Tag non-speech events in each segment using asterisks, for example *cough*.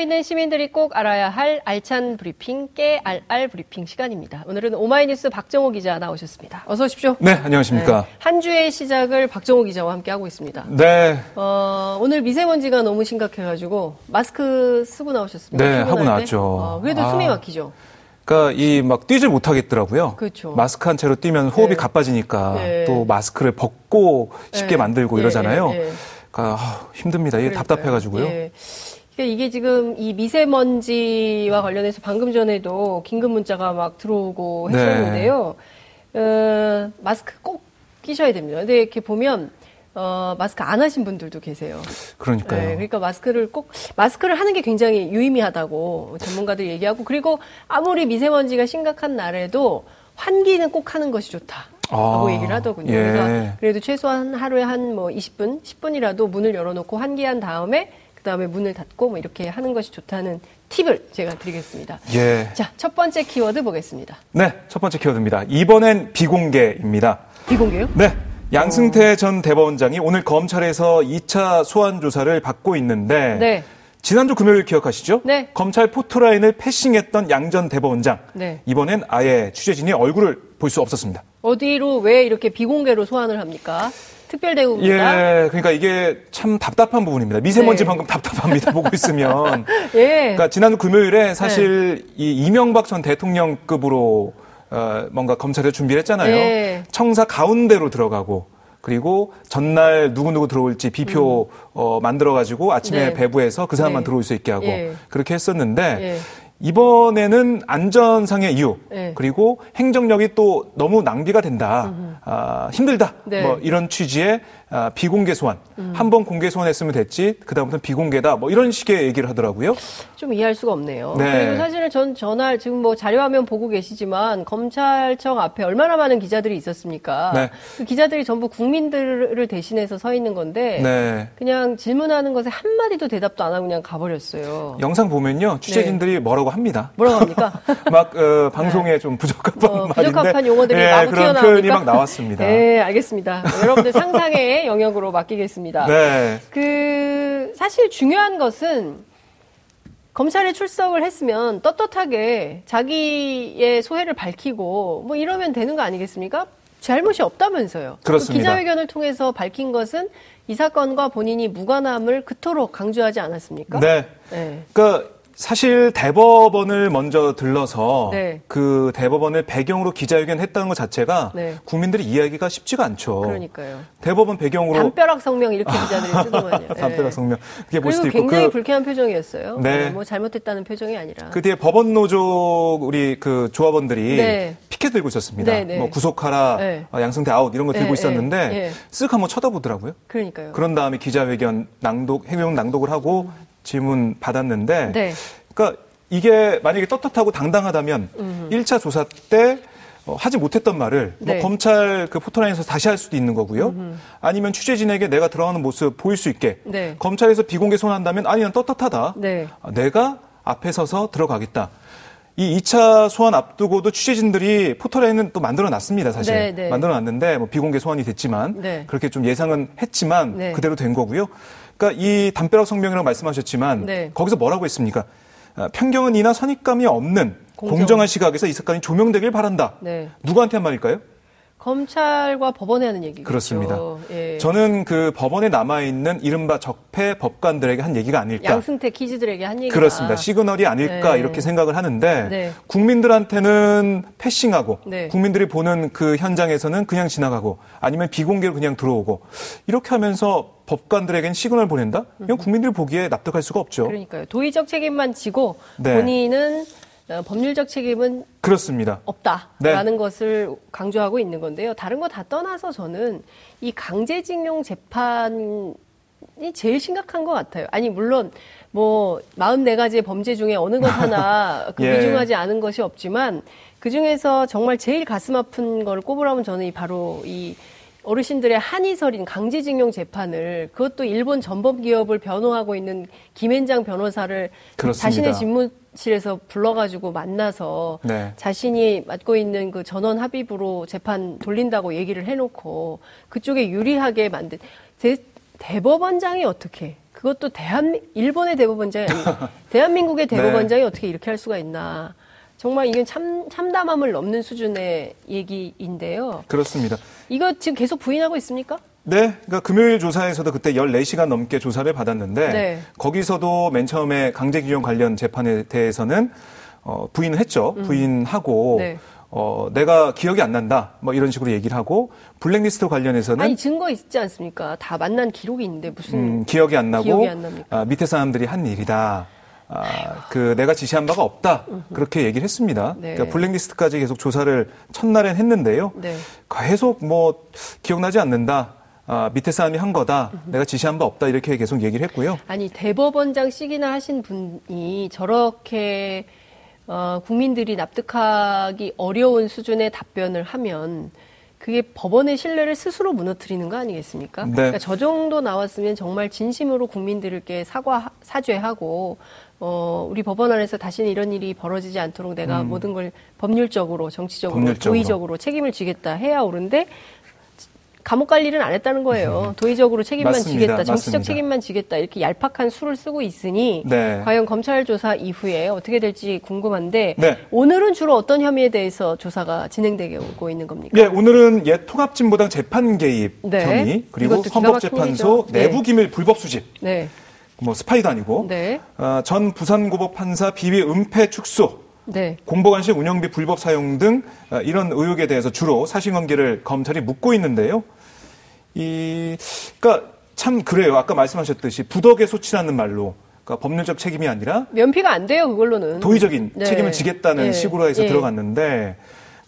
있는 시민들이 꼭 알아야 할 알찬 브리핑, 깨알알 브리핑 시간입니다. 오늘은 오마이뉴스 박정호 기자 나오셨습니다. 어서 오십시오. 네, 안녕하십니까. 네, 한 주의 시작을 박정호 기자와 함께 하고 있습니다. 네. 어, 오늘 미세먼지가 너무 심각해가지고 마스크 쓰고 나오셨습니다. 네, 하고 나왔죠. 어, 그래도 아. 숨이 막히죠. 그러니까 이 막 뛰질 못하겠더라고요. 그렇죠. 마스크 한 채로 뛰면 호흡이 네. 가빠지니까 네. 또 마스크를 벗고 쉬게 네. 만들고 예, 이러잖아요. 예, 예. 그러니까 아, 힘듭니다. 이게. 답답해가지고요. 예. 그러니까 이게 지금 이 미세먼지와 관련해서 방금 전에도 긴급 문자가 막 들어오고 네. 했었는데요. 어, 마스크 꼭 끼셔야 됩니다. 근데 이렇게 보면 어, 마스크 안 하신 분들도 계세요. 그러니까요. 네, 그러니까 마스크를 꼭 마스크를 하는 게 굉장히 유의미하다고 전문가들이 얘기하고 그리고 아무리 미세먼지가 심각한 날에도 환기는 꼭 하는 것이 좋다. 라고 아, 얘기를 하더군요. 예. 그래서 그래도 최소한 하루에 한 뭐 20분, 10분이라도 문을 열어놓고 환기한 다음에 그 다음에 문을 닫고 뭐 이렇게 하는 것이 좋다는 팁을 제가 드리겠습니다. 예. 자, 첫 번째 키워드 보겠습니다. 네, 첫 번째 키워드입니다. 이번엔 비공개입니다. 비공개요? 네. 양승태 전 대법원장이 오늘 검찰에서 2차 소환 조사를 받고 있는데 네. 지난주 금요일 기억하시죠? 네. 검찰 포토라인을 패싱했던 양 전 대법원장. 네. 이번엔 아예 취재진이 얼굴을 볼 수 없었습니다. 어디로 왜 이렇게 비공개로 소환을 합니까? 특별 대우입니다. 예, 그러니까 이게 참 답답한 부분입니다. 미세먼지 네. 방금 답답합니다. 보고 있으면. *laughs* 예. 그러니까 지난 금요일에 사실 이 이명박 전 대통령급으로 어, 뭔가 검찰에 준비를 했잖아요. 네. 청사 가운데로 들어가고 그리고 전날 누구누구 들어올지 비표 어, 만들어가지고 아침에 음. 네. 배부해서 그 사람만 네. 들어올 수 있게 하고 예. 그렇게 했었는데 예. 이번에는 안전상의 이유 네. 그리고 행정력이 또 너무 낭비가 된다 아, 힘들다 네. 음. 뭐 이런 취지의 아, 비공개 소환 한번 공개 소환했으면 됐지 그 다음부터는 비공개다 뭐 이런 식의 얘기를 하더라고요. 좀 이해할 수가 없네요. 네. 그리고 사실은 전 전날 지금 뭐 자료화면 보고 계시지만 검찰청 앞에 얼마나 많은 기자들이 있었습니까? 네. 그 기자들이 전부 국민들을 대신해서 서 있는 건데 네. 그냥 질문하는 것에 한 마디도 대답도 안 하고 그냥 가버렸어요. 영상 보면요 취재진들이 뭐라고 합니다. 뭐라고 합니까? *laughs* 막 어, 방송에 좀 부적합한 어, 부적합한 용어들이 예, 마구 그런 튀어나옵니까? 표현이 막 나왔습니다. *laughs* 네, 알겠습니다. 여러분들 상상 의 영역으로 맡기겠습니다. 네. 그 사실 중요한 것은 검찰에 출석을 했으면 떳떳하게 자기의 소회를 밝히고 뭐 이러면 되는 거 아니겠습니까? 잘못이 없다면서요. 그렇습니다. 그 기자회견을 통해서 밝힌 것은 이 사건과 본인이 무관함을 그토록 강조하지 않았습니까? 네. 네. 그러니까 사실 대법원을 먼저 들러서 네. 그 대법원을 배경으로 기자회견 했다는 것 자체가 네. 국민들이 이해하기가 쉽지가 않죠. 그러니까요. 대법원 배경으로 담벼락 성명 이렇게 *laughs* 기자들이 쓰더만요. 네. 담벼락 성명 그게 볼 그리고 수도 있고 굉장히 그, 불쾌한 표정이었어요. 네. 뭐 잘못했다는 표정이 아니라. 그 뒤에 법원 노조 우리 그 조합원들이 네. 피켓 들고 있었습니다. 네, 네. 뭐 구속하라, 네. 어, 양승태 아웃 이런 거 들고 네, 있었는데 네, 네. 쓱 한번 쳐다보더라고요. 그러니까요. 그런 다음에 기자회견 낭독 해명 낭독을 하고 질문 받았는데 네. 그러니까 이게 만약에 떳떳하고 당당하다면 일 1차 조사 때 어, 하지 못했던 말을 뭐 네. 검찰 그 포토라인에서 다시 할 수도 있는 거고요. 아니면 취재진에게 내가 들어가는 모습 보일 수 있게 네. 검찰에서 비공개 소환한다면 아니 난 떳떳하다. 네. 아, 내가 앞에 서서 들어가겠다. 이 2차 소환 앞두고도 취재진들이 포털에는 또 만들어 놨습니다, 사실. 네, 네. 만들어 놨는데 뭐 비공개 소환이 됐지만 네. 그렇게 좀 예상은 했지만 네. 그대로 된 거고요. 그러니까 이 담벼락 성명이라고 말씀하셨지만 네. 거기서 뭐라고 했습니까? 아, 편견은 이나 선입감이 없는 공정. 공정. 한 시각에서 이 사건이 조명되길 바란다. 네. 누구한테 한 말일까요? 검찰과 법원에 하는 얘기죠. 그렇습니다. 예. 저는 그 법원에 남아 있는 이른바 적폐 법관들에게 한 얘기가 아닐까. 양승태 kids들에게 한 얘기가 그렇습니다. 시그널이 아닐까 네. 이렇게 생각을 하는데 네. 국민들한테는 passing하고 네. 국민들이 보는 그 현장에서는 그냥 지나가고 아니면 비공개로 그냥 들어오고 이렇게 하면서 법관들에겐 시그널 보낸다? 이건 국민들이 보기에 납득할 수가 없죠. 그러니까요. 도의적 책임만 지고 네. 본인은 어, 법률적 책임은 그렇습니다. 없다라는 것을 강조하고 있는 건데요. 다른 거 다 떠나서 저는 이 강제징용 재판이 제일 심각한 것 같아요. 아니 물론 뭐 44가지의 범죄 중에 어느 것 하나 *laughs* 그 예. 위중하지 않은 것이 없지만 그 중에서 정말 제일 가슴 아픈 걸 꼽으라면 저는 이 바로 이 어르신들의 한이설인 강제징용 재판을 그것도 일본 전범 기업을 변호하고 있는 김앤장 변호사를 그렇습니다. 자신의 집무 실에서 불러가지고 만나서 네. 자신이 맡고 있는 그 전원 합의부로 재판 돌린다고 얘기를 해놓고 그쪽에 유리하게 만든 제, 대법원장이 어떻게 그것도 대한 일본의 대법원장이 아니 *laughs* 대한민국의 네. 대법원장이 네. 어떻게 이렇게 할 수가 있나. 정말 이건 참, 참담함을 넘는 수준의 얘기인데요. 그렇습니다. 이거 지금 계속 부인하고 있습니까? 네, 그러니까 금요일 조사에서도 그때 14시간 넘게 조사를 받았는데 네. 거기서도 맨 처음에 강제기용 관련 재판에 대해서는 어, 부인을 했죠. 음. 부인하고 네. 어, 내가 기억이 안 난다. 뭐 이런 식으로 얘기를 하고 블랙리스트 관련해서는 아니 증거 있지 않습니까? 다 만난 기록이 있는데 무슨 음, 기억이 안 나고 기억이 안 아, 밑에 사람들이 한 일이다. 아, 그 내가 지시한 바가 없다 그렇게 얘기를 했습니다. 네. 그러니까 블랙리스트까지 계속 조사를 첫날엔 했는데요. 네. 계속 뭐 기억나지 않는다. 아, 밑에 사람이 한 거다. 내가 지시한 바 없다. 이렇게 계속 얘기를 했고요. 아니 대법원장씩이나 하신 분이 저렇게 어, 국민들이 납득하기 어려운 수준의 답변을 하면 그게 법원의 신뢰를 스스로 무너뜨리는 거 아니겠습니까? 네. 그러니까 저 정도 나왔으면 정말 진심으로 국민들께 사과 사죄하고 어, 우리 법원 안에서 다시는 이런 일이 벌어지지 않도록 내가 음. 모든 걸 법률적으로, 정치적으로, 법률적으로. 도의적으로 책임을 지겠다 해야 옳은데 감옥 갈 일은 안 했다는 거예요. 음. 도의적으로 책임만 맞습니다. 지겠다, 정치적 맞습니다. 책임만 지겠다 이렇게 얄팍한 수를 쓰고 있으니 네. 과연 검찰 조사 이후에 어떻게 될지 궁금한데 네. 오늘은 주로 어떤 혐의에 대해서 조사가 진행되고 있는 겁니까? 네, 오늘은 옛 통합진보당 재판 개입 네. 혐의 그리고 헌법재판소 내부 기밀 불법 수집. 네. 뭐 스파이도 아니고 네. 어, 전 부산고법 판사 비위 은폐 축소 네. 공보관실 운영비 불법 사용 등 어, 이런 의혹에 대해서 주로 사실관계를 검찰이 묻고 있는데요. 이 그러니까 참 그래요. 아까 말씀하셨듯이 부덕의 소치라는 말로 그러니까 법률적 책임이 아니라 면피가 안 돼요 그걸로는 도의적인 네. 책임을 지겠다는 네. 식으로 해서 네. 들어갔는데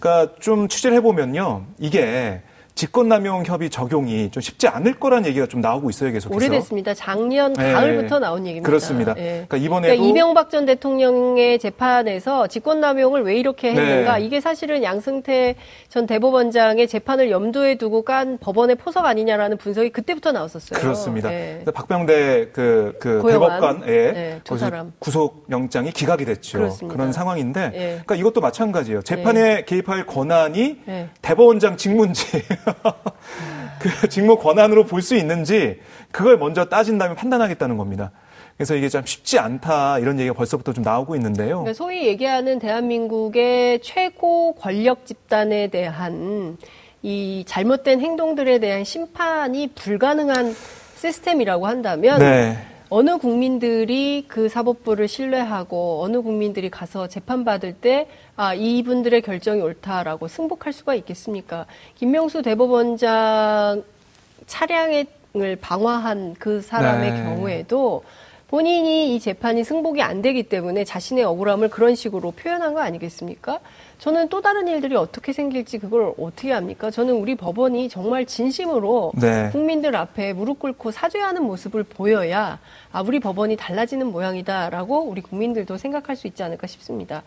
그러니까 좀 취재를 해보면요 이게 직권남용 협의 적용이 좀 쉽지 않을 거란 얘기가 좀 나오고 있어요, 계속해서. 오래됐습니다. 작년 네. 가을부터 나온 얘기입니다. 그렇습니다. 네. 그러니까 이번에도 그러니까 이명박 전 대통령의 재판에서 직권남용을 왜 이렇게 네. 했는가? 네. 이게 사실은 양승태 전 대법원장의 재판을 염두에 두고 깐 법원의 포석 아니냐라는 분석이 그때부터 나왔었어요. 그렇습니다. 네. 박병대 그, 그 대법관의 네, 구속 영장이 기각이 됐죠. 그렇습니다. 그런 상황인데, 그러니까 이것도 마찬가지예요. 재판에 개입할 권한이 대법원장 직문지. *laughs* 그 직무 권한으로 볼 수 있는지 그걸 먼저 따진 다음에 판단하겠다는 겁니다. 그래서 이게 참 쉽지 않다 이런 얘기가 벌써부터 좀 나오고 있는데요. 그러니까 소위 얘기하는 대한민국의 최고 권력 집단에 대한 이 잘못된 행동들에 대한 심판이 불가능한 시스템이라고 한다면 네. 어느 국민들이 그 사법부를 신뢰하고 어느 국민들이 가서 재판받을 때 아, 이분들의 결정이 옳다라고 승복할 수가 있겠습니까? 김명수 대법원장 차량을 방화한 그 사람의 네. 경우에도 본인이 이 재판이 승복이 안 되기 때문에 자신의 억울함을 그런 식으로 표현한 거 아니겠습니까? 저는 또 다른 일들이 어떻게 생길지 그걸 어떻게 합니까? 저는 우리 법원이 정말 진심으로 네. 국민들 앞에 무릎 꿇고 사죄하는 모습을 보여야 아, 우리 법원이 달라지는 모양이다라고 우리 국민들도 생각할 수 있지 않을까 싶습니다.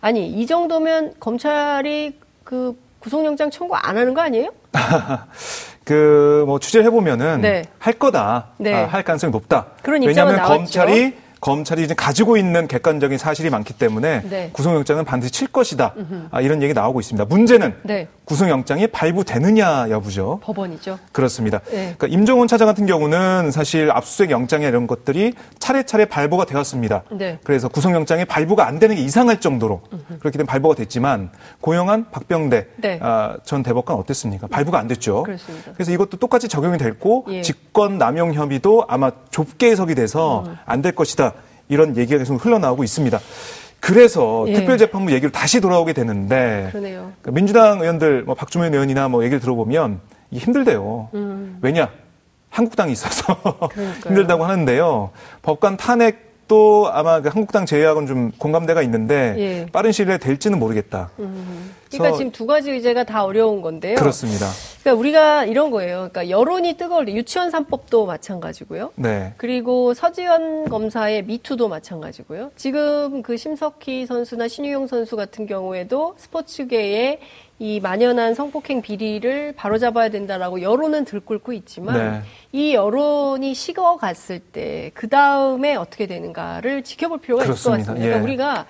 아니, 이 정도면 검찰이 그 구속영장 청구 안 하는 거 아니에요? *laughs* 그 뭐 취재를 해보면은 네. 할 거다, 네. 아, 할 가능성이 높다. 그런 왜냐하면 검찰이 검찰이 이제 가지고 있는 객관적인 사실이 많기 때문에 네. 구속영장은 반드시 칠 것이다. 아, 이런 얘기 나오고 있습니다. 문제는 네. 구속영장이 발부되느냐 여부죠. 법원이죠. 그렇습니다. 네. 그러니까 임종원 차장 같은 경우는 사실 압수수색 영장이 이런 것들이 차례차례 발부가 되었습니다. 네. 그래서 구속영장이 발부가 안 되는 게 이상할 정도로 음흠. 그렇게 된 발부가 됐지만 고영한 박병대 네. 아, 전 대법관 어땠습니까? 발부가 안 됐죠. 그렇습니다. 그래서 이것도 똑같이 적용이 됐고 예. 직권 남용 혐의도 아마 좁게 해석이 돼서 음. 안될 것이다. 이런 얘기가 계속 흘러나오고 있습니다. 그래서 예. 특별재판부 얘기로 다시 돌아오게 되는데 그러네요. 그러니까 민주당 의원들 뭐 박주면 의원이나 뭐 얘기를 들어보면 이게 힘들대요. 음. 왜냐? 한국당이 있어서 *laughs* 힘들다고 하는데요. 법관 탄핵 또 아마 그 한국당 제외하고는 좀 공감대가 있는데 예. 빠른 시일 내에 될지는 모르겠다. 음. 그러니까 지금 두 가지 의제가 다 어려운 건데요. 그렇습니다. 그러니까 우리가 이런 거예요. 그러니까 여론이 뜨거울 때 유치원 3법도 마찬가지고요. 네. 그리고 서지현 검사의 미투도 마찬가지고요. 지금 그 심석희 선수나 신유용 선수 같은 경우에도 스포츠계에 이 만연한 성폭행 비리를 바로잡아야 된다라고 여론은 들끓고 있지만 네. 이 여론이 식어갔을 때 그 다음에 어떻게 되는가를 지켜볼 필요가 그렇습니다. 있을 것 같습니다. 그러니까 예. 우리가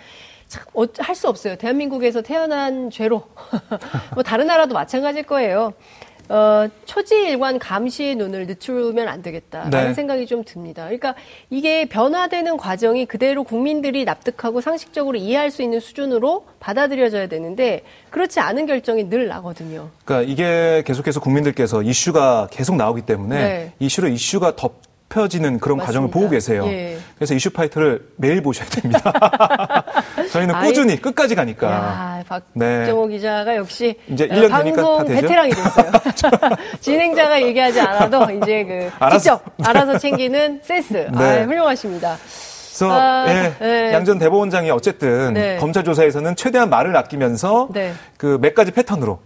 어, 할수 없어요. 대한민국에서 태어난 죄로 *laughs* 뭐 다른 나라도 마찬가지일 거예요. 어, 초지일관 감시의 눈을 늦추면 안 되겠다라는 네. 생각이 좀 듭니다. 그러니까 이게 변화되는 과정이 그대로 국민들이 납득하고 상식적으로 이해할 수 있는 수준으로 받아들여져야 되는데 그렇지 않은 결정이 늘 나거든요. 그러니까 이게 계속해서 국민들께서 이슈가 계속 나오기 때문에 네. 이슈로 이슈가 덮 펴지는 그런 맞습니다. 과정을 보고 계세요. 예. 그래서 이슈 파이터를 매일 보셔야 됩니다. *laughs* 저희는 꾸준히 아이, 끝까지 가니까. 야, 박정호 네. 기자가 역시 이제 1년 방송 베테랑이 됐어요. *laughs* 진행자가 얘기하지 않아도 이제 그 알아서, 직접 알아서 챙기는 센스. 네. 아, 훌륭하십니다. 그래서 아, 예, 네. 양전 대법원장이 어쨌든 네. 검찰 조사에서는 최대한 말을 아끼면서 네. 그몇 가지 패턴으로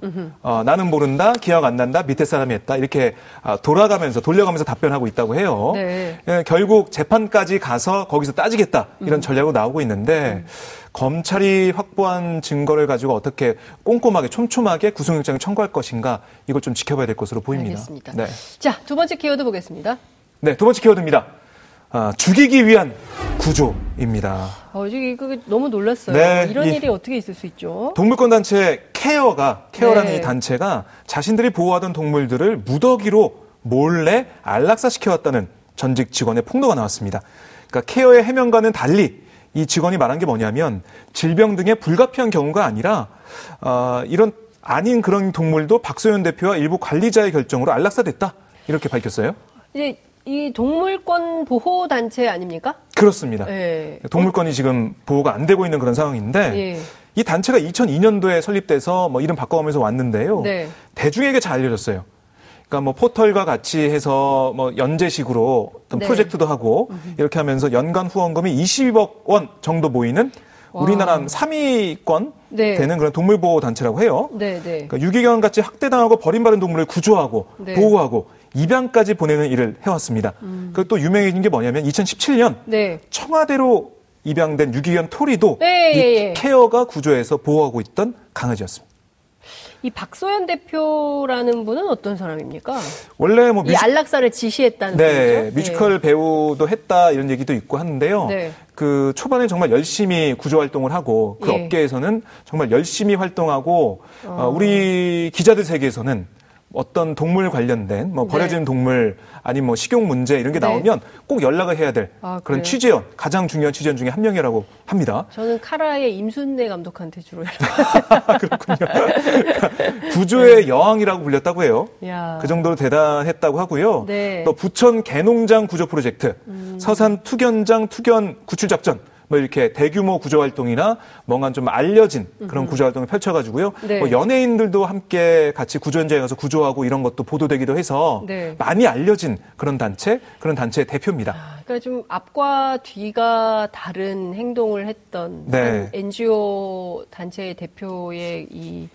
어, 나는 모른다, 기억 안 난다, 밑에 사람이 했다 이렇게 아, 돌아가면서 돌려가면서 답변하고 있다고 해요. 네. 예, 결국 재판까지 가서 거기서 따지겠다 이런 음. 전략으로 나오고 있는데. 음. 검찰이 확보한 증거를 가지고 어떻게 꼼꼼하게 촘촘하게 구속영장을 청구할 것인가 이걸 좀 지켜봐야 될 것으로 보입니다. 알겠습니다. 네. 자, 두 번째 키워드 보겠습니다. 네, 두 번째 키워드입니다. 아, 죽이기 위한 구조입니다. 어, 이거 너무 놀랐어요. 네, 이런 이, 일이 어떻게 있을 수 있죠? 동물권 단체 케어가 케어라는 네. 이 단체가 자신들이 보호하던 동물들을 무더기로 몰래 안락사 시켜왔다는 전직 직원의 폭로가 나왔습니다. 그러니까 케어의 해명과는 달리 이 직원이 말한 게 뭐냐면 질병 등의 불가피한 경우가 아니라 어, 이런 아닌 그런 동물도 박소연 대표와 일부 관리자의 결정으로 안락사됐다 이렇게 밝혔어요. 이제 이 동물권 보호 단체 아닙니까? 그렇습니다. 네. 동물권이 지금 보호가 안 되고 있는 그런 상황인데 네. 이 단체가 2002년도에 설립돼서 뭐 이름 바꿔가면서 왔는데요. 네. 대중에게 잘 알려졌어요. 그러니까 뭐 포털과 같이 해서 뭐 연재식으로 어떤 네. 프로젝트도 하고 이렇게 하면서 연간 후원금이 20억 원 정도 모이는 우리나라 3위권 네. 되는 그런 동물보호 단체라고 해요. 네, 네. 그러니까 유기견 같이 학대당하고 버림받은 동물을 구조하고 네. 보호하고 입양까지 보내는 일을 해왔습니다. 음. 그리고 또 유명해진 게 뭐냐면 2017년 네. 청와대로 입양된 유기견 토리도 네, 이 예, 예. 케어가 구조해서 보호하고 있던 강아지였습니다. 이 박소연 대표라는 분은 어떤 사람입니까? 원래 뭐 뮤지... 이 안락사를 지시했다는 네, 분이죠? 뮤지컬 네. 배우도 했다 이런 얘기도 있고 하는데요. 네. 그 초반에 정말 열심히 구조 활동을 하고 그 예. 업계에서는 정말 열심히 활동하고 어. 어, 우리 기자들 세계에서는 어떤 동물 관련된 뭐 네. 버려진 네. 동물 아니면 뭐 식용 문제 이런 게 네. 나오면 꼭 연락을 해야 될 아, 그런 취재원 가장 중요한 취재원 중에 한 명이라고 합니다. 저는 카라의 임순례 감독한테 주로 *laughs* 그렇군요. 구조의 네. 여왕이라고 불렸다고 해요. 야. 그 정도로 대단했다고 하고요. 네. 또 부천 개농장 구조 프로젝트, 음. 서산 투견장 투견 구출 작전 뭐 이렇게 대규모 구조 활동이나 뭔가 좀 알려진 그런 구조 활동을 펼쳐가지고요. 네. 뭐 연예인들도 함께 같이 구조 현장에 가서 구조하고 이런 것도 보도되기도 해서 네. 많이 알려진 그런 단체, 그런 단체의 대표입니다. 아, 그러니까 좀 앞과 뒤가 다른 행동을 했던 네. NGO 단체의 대표의 이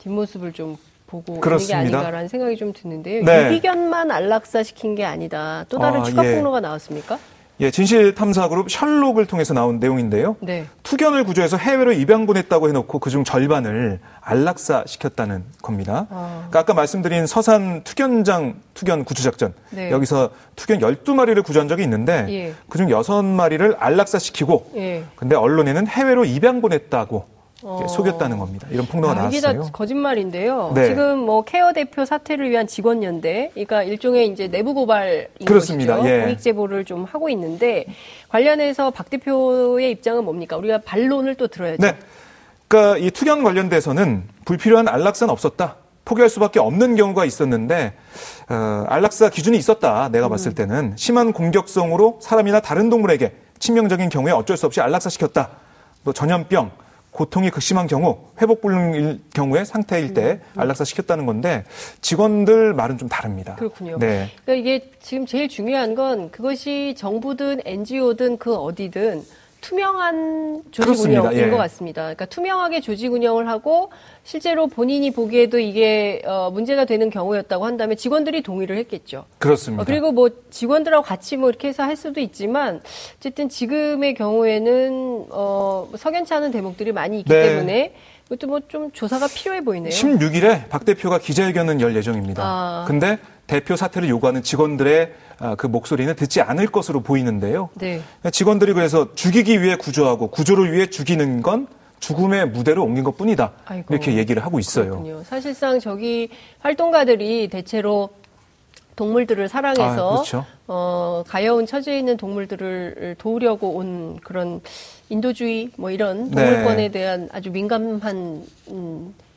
뒷모습을 좀 보고 그렇습니다. 있는 게 아닌가라는 생각이 좀 드는데요. 네. 유기견만 안락사 시킨 게 아니다. 또 다른 아, 추가 예. 폭로가 나왔습니까? 예, 진실 탐사 그룹 셜록을 통해서 나온 내용인데요. 네. 투견을 구조해서 해외로 입양 보냈다고 해놓고 그중 절반을 안락사 시켰다는 겁니다. 아. 그러니까 아까 말씀드린 서산 투견장 투견 구조 작전 네. 여기서 투견 12마리를 구조한 적이 있는데 예. 그중 6마리를 안락사 시키고 예. 근데 언론에는 해외로 입양 보냈다고 어. 속였다는 겁니다. 이런 폭로가 아, 나왔어요. 이게 다 거짓말인데요. 네. 지금 뭐 케어 대표 사퇴를 위한 직원 연대, 그러니까 일종의 이제 내부 고발인 그렇습니다. 것이죠. 예. 공익 제보를 좀 하고 있는데 관련해서 박 대표의 입장은 뭡니까? 우리가 반론을 또 들어야죠. 네. 그러니까 이 투견 관련돼서는 불필요한 안락사는 없었다. 포기할 수밖에 없는 경우가 있었는데 어, 안락사 기준이 있었다. 내가 음. 봤을 때는 심한 공격성으로 사람이나 다른 동물에게 치명적인 경우에 어쩔 수 없이 안락사 시켰다. 또 전염병, 고통이 극심한 경우 회복 불능일 경우에 상태일 때 음. 안락사 시켰다는 건데 직원들 말은 좀 다릅니다. 그렇군요. 네. 그러니까 이게 지금 제일 중요한 건 그것이 정부든 NGO든 그 어디든 투명한 조직 운영인 예. 것 같습니다. 그러니까 투명하게 조직 운영을 하고 실제로 본인이 보기에도 이게 어, 문제가 되는 경우였다고 한다면 직원들이 동의를 했겠죠. 그렇습니다. 어, 그리고 뭐 직원들하고 같이 뭐 이렇게 해서 할 수도 있지만 어쨌든 지금의 경우에는 어, 석연치 않은 대목들이 많이 있기 네. 때문에 그것도 뭐 좀 조사가 필요해 보이네요. 16일에 박 대표가 기자회견을 열 예정입니다. 아. 근데 대표 사퇴를 요구하는 직원들의 아, 그 목소리는 듣지 않을 것으로 보이는데요. 네. 직원들이 그래서 죽이기 위해 구조하고 구조를 위해 죽이는 건 죽음의 무대로 옮긴 것 뿐이다. 아이고, 이렇게 얘기를 하고 있어요. 그렇군요. 사실상 저기 활동가들이 대체로 동물들을 사랑해서 아, 그렇죠. 어, 가여운 처지에 있는 동물들을 도우려고 온 그런 인도주의 뭐 이런 동물권에 네. 대한 아주 민감한 음, 어,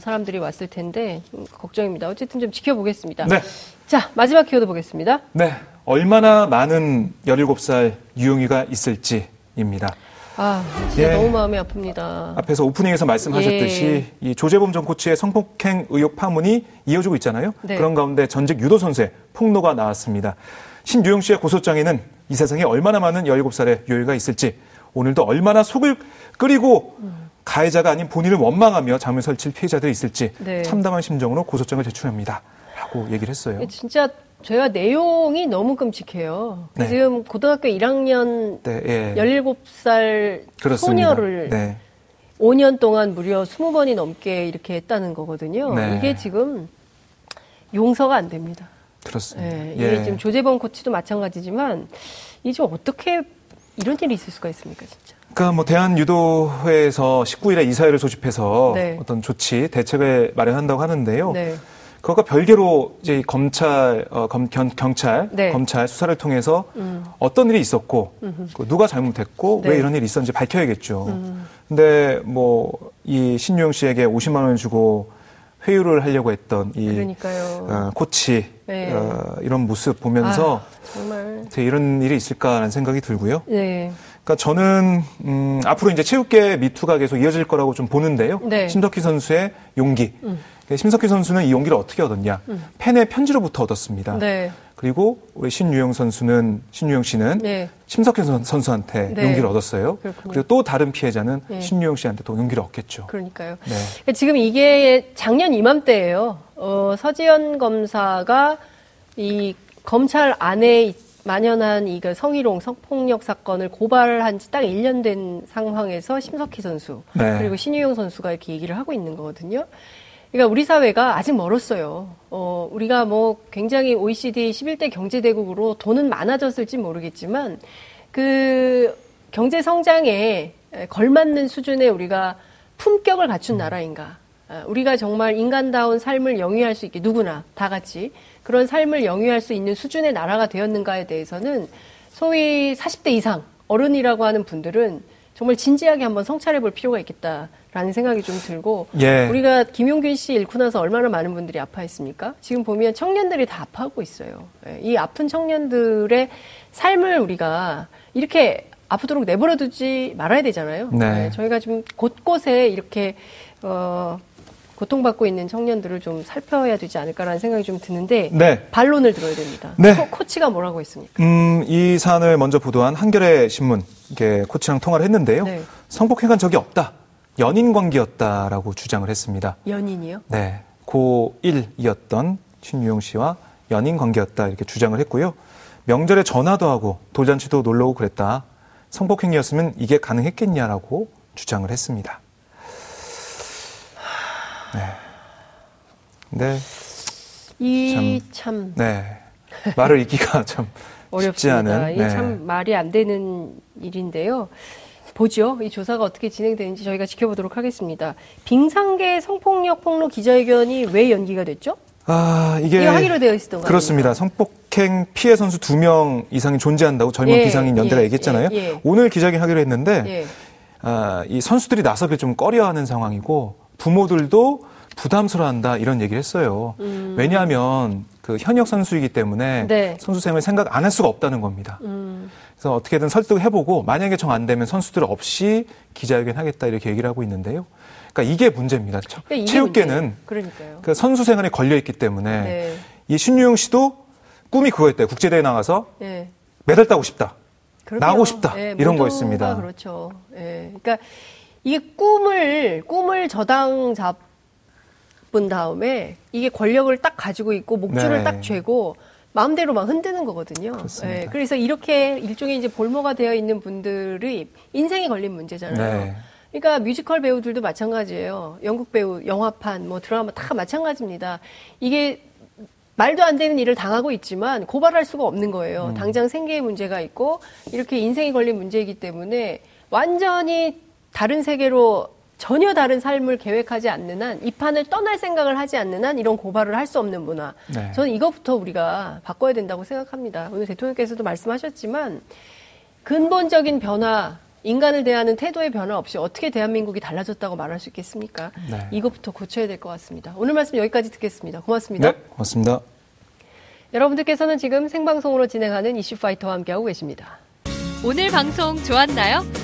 사람들이 왔을 텐데 음, 걱정입니다. 어쨌든 좀 지켜보겠습니다. 네. 자 마지막 키워드 보겠습니다. 네, 얼마나 많은 17살 유용이가 있을지입니다. 아, 진짜 예. 너무 마음이 아픕니다. 앞에서 오프닝에서 말씀하셨듯이 예. 이 조재범 전 코치의 성폭행 의혹 파문이 이어지고 있잖아요. 네. 그런 가운데 전직 유도 선수의 폭로가 나왔습니다. 신유영 씨의 고소장에는 이 세상에 얼마나 많은 17살의 유효가 있을지 오늘도 얼마나 속을 끓이고 음. 가해자가 아닌 본인을 원망하며 잠을 설칠 피해자들이 있을지 네. 참담한 심정으로 고소장을 제출합니다. 라고 얘기를 했어요. 진짜 제가 내용이 너무 끔찍해요. 네. 지금 고등학교 1학년 네, 예. 17살 그렇습니다. 소녀를 네. 5년 동안 무려 20번이 넘게 이렇게 했다는 거거든요. 네. 이게 지금 용서가 안 됩니다. 그렇습니다. 네, 이게 예. 지금 조재범 코치도 마찬가지지만 이게 어떻게 이런 일이 있을 수가 있습니까, 진짜? 그러니까 뭐 대한유도회에서 19일에 이사회를 소집해서 네. 어떤 조치 대책을 마련한다고 하는데요. 네. 그것과 별개로 이제 검찰, 어, 검, 견, 경찰, 네. 검찰 수사를 통해서 음. 어떤 일이 있었고 그 누가 잘못했고 네. 왜 이런 일이 있었는지 밝혀야겠죠. 음. 근데 뭐 이 신유영 씨에게 50만 원 주고 회유를 하려고 했던 이 어, 코치 네. 어, 이런 모습 보면서 아, 정말 이런 일이 있을까라는 생각이 들고요. 네. 그러니까 저는 음, 앞으로 이제 체육계 미투가 계속 이어질 거라고 좀 보는데요. 네. 심덕희 선수의 용기. 음. 심석희 선수는 이 용기를 어떻게 얻었냐? 음. 팬의 편지로부터 얻었습니다. 네. 그리고 우리 신유영 선수는 신유영 씨는 네. 심석희 선수한테 네. 용기를 얻었어요. 그렇군요. 그리고 또 다른 피해자는 네. 신유영 씨한테 또 용기를 얻겠죠. 그러니까요. 네. 지금 이게 작년 이맘때예요. 어, 서지현 검사가 이 검찰 안에 만연한 이그 성희롱, 성폭력 사건을 고발한 지 딱 1년 된 상황에서 심석희 선수 네. 그리고 신유영 선수가 이렇게 얘기를 하고 있는 거거든요. 그러니까 우리 사회가 아직 멀었어요. 어, 우리가 뭐 굉장히 OECD 11대 경제대국으로 돈은 많아졌을지 모르겠지만 그 경제 성장에 걸맞는 수준의 우리가 품격을 갖춘 나라인가. 아, 우리가 정말 인간다운 삶을 영위할 수 있게 누구나 다 같이 그런 삶을 영위할 수 있는 수준의 나라가 되었는가에 대해서는 소위 40대 이상 어른이라고 하는 분들은 정말 진지하게 한번 성찰해 볼 필요가 있겠다. 라는 생각이 좀 들고 예. 우리가 김용균 씨 잃고 나서 얼마나 많은 분들이 아파했습니까? 지금 보면 청년들이 다 아파하고 있어요. 예, 이 아픈 청년들의 삶을 우리가 이렇게 아프도록 내버려 두지 말아야 되잖아요. 네. 예, 저희가 지금 곳곳에 이렇게 어 고통받고 있는 청년들을 좀 살펴야 되지 않을까라는 생각이 좀 드는데 네. 반론을 들어야 됩니다. 네. 코, 치가 뭐라고 했습니까? 음, 이 사안을 먼저 보도한 한겨레 신문 이게 코치랑 통화를 했는데요. 네. 성폭행한 적이 없다. 연인 관계였다라고 주장을 했습니다. 연인이요? 네. 고1이었던 신유용 씨와 연인 관계였다 이렇게 주장을 했고요. 명절에 전화도 하고 돌잔치도 놀러 오고 그랬다. 성폭행이었으면 이게 가능했겠냐라고 주장을 했습니다. 네. 네. 이 참, 참. 네. 말을 읽기가 *laughs* 참 쉽지 않은. 이참 네. 말이 안 되는 일인데요. 보죠. 이 조사가 어떻게 진행되는지 저희가 지켜보도록 하겠습니다. 빙상계 성폭력 폭로 기자회견이 왜 연기가 됐죠? 아, 이게 하기로 되어 있었던 거죠. 그렇습니다. 성폭행 피해 선수 두 명 이상이 존재한다고 젊은 예, 비상인 연대가 예, 얘기했잖아요. 예, 예. 오늘 기자회견 하기로 했는데 예. 아, 이 선수들이 나서길 좀 꺼려하는 상황이고 부모들도 부담스러워한다 이런 얘기를 했어요. 음. 왜냐하면 그 현역 선수이기 때문에 네. 선수 생을 생각 안 할 수가 없다는 겁니다. 음. 그래서 어떻게든 설득을 해보고 만약에 정 안 되면 선수들 없이 기자회견 하겠다 이렇게 얘기를 하고 있는데요. 그러니까 이게 문제입니다. 그러니까 체육계는 그 선수 생활에 걸려 있기 때문에 네. 이 신유영 씨도 꿈이 그거였대요. 국제대회 나가서 네. 메달 따고 싶다. 그럼요. 나고 싶다. 네, 이런 거였습니다. 그렇죠. 예. 그러니까 이게 꿈을 꿈을 저당 잡은 다음에 이게 권력을 딱 가지고 있고 목줄을 네. 딱 쥐고 마음대로 막 흔드는 거거든요. 네, 그래서 이렇게 일종의 이제 볼모가 되어 있는 분들이 인생이 걸린 문제잖아요. 네. 그러니까 뮤지컬 배우들도 마찬가지예요. 연극 배우, 영화판, 뭐 드라마 다 마찬가지입니다. 이게 말도 안 되는 일을 당하고 있지만 고발할 수가 없는 거예요. 음. 당장 생계에 문제가 있고 이렇게 인생이 걸린 문제이기 때문에 완전히 다른 세계로 전혀 다른 삶을 계획하지 않는 한, 이 판을 떠날 생각을 하지 않는 한 이런 고발을 할 수 없는 문화. 네. 저는 이것부터 우리가 바꿔야 된다고 생각합니다. 오늘 대통령께서도 말씀하셨지만 근본적인 변화, 인간을 대하는 태도의 변화 없이 어떻게 대한민국이 달라졌다고 말할 수 있겠습니까? 네. 이것부터 고쳐야 될 것 같습니다. 오늘 말씀 여기까지 듣겠습니다. 고맙습니다. 네, 고맙습니다. 여러분들께서는 지금 생방송으로 진행하는 이슈파이터와 함께하고 계십니다. 오늘 방송 좋았나요?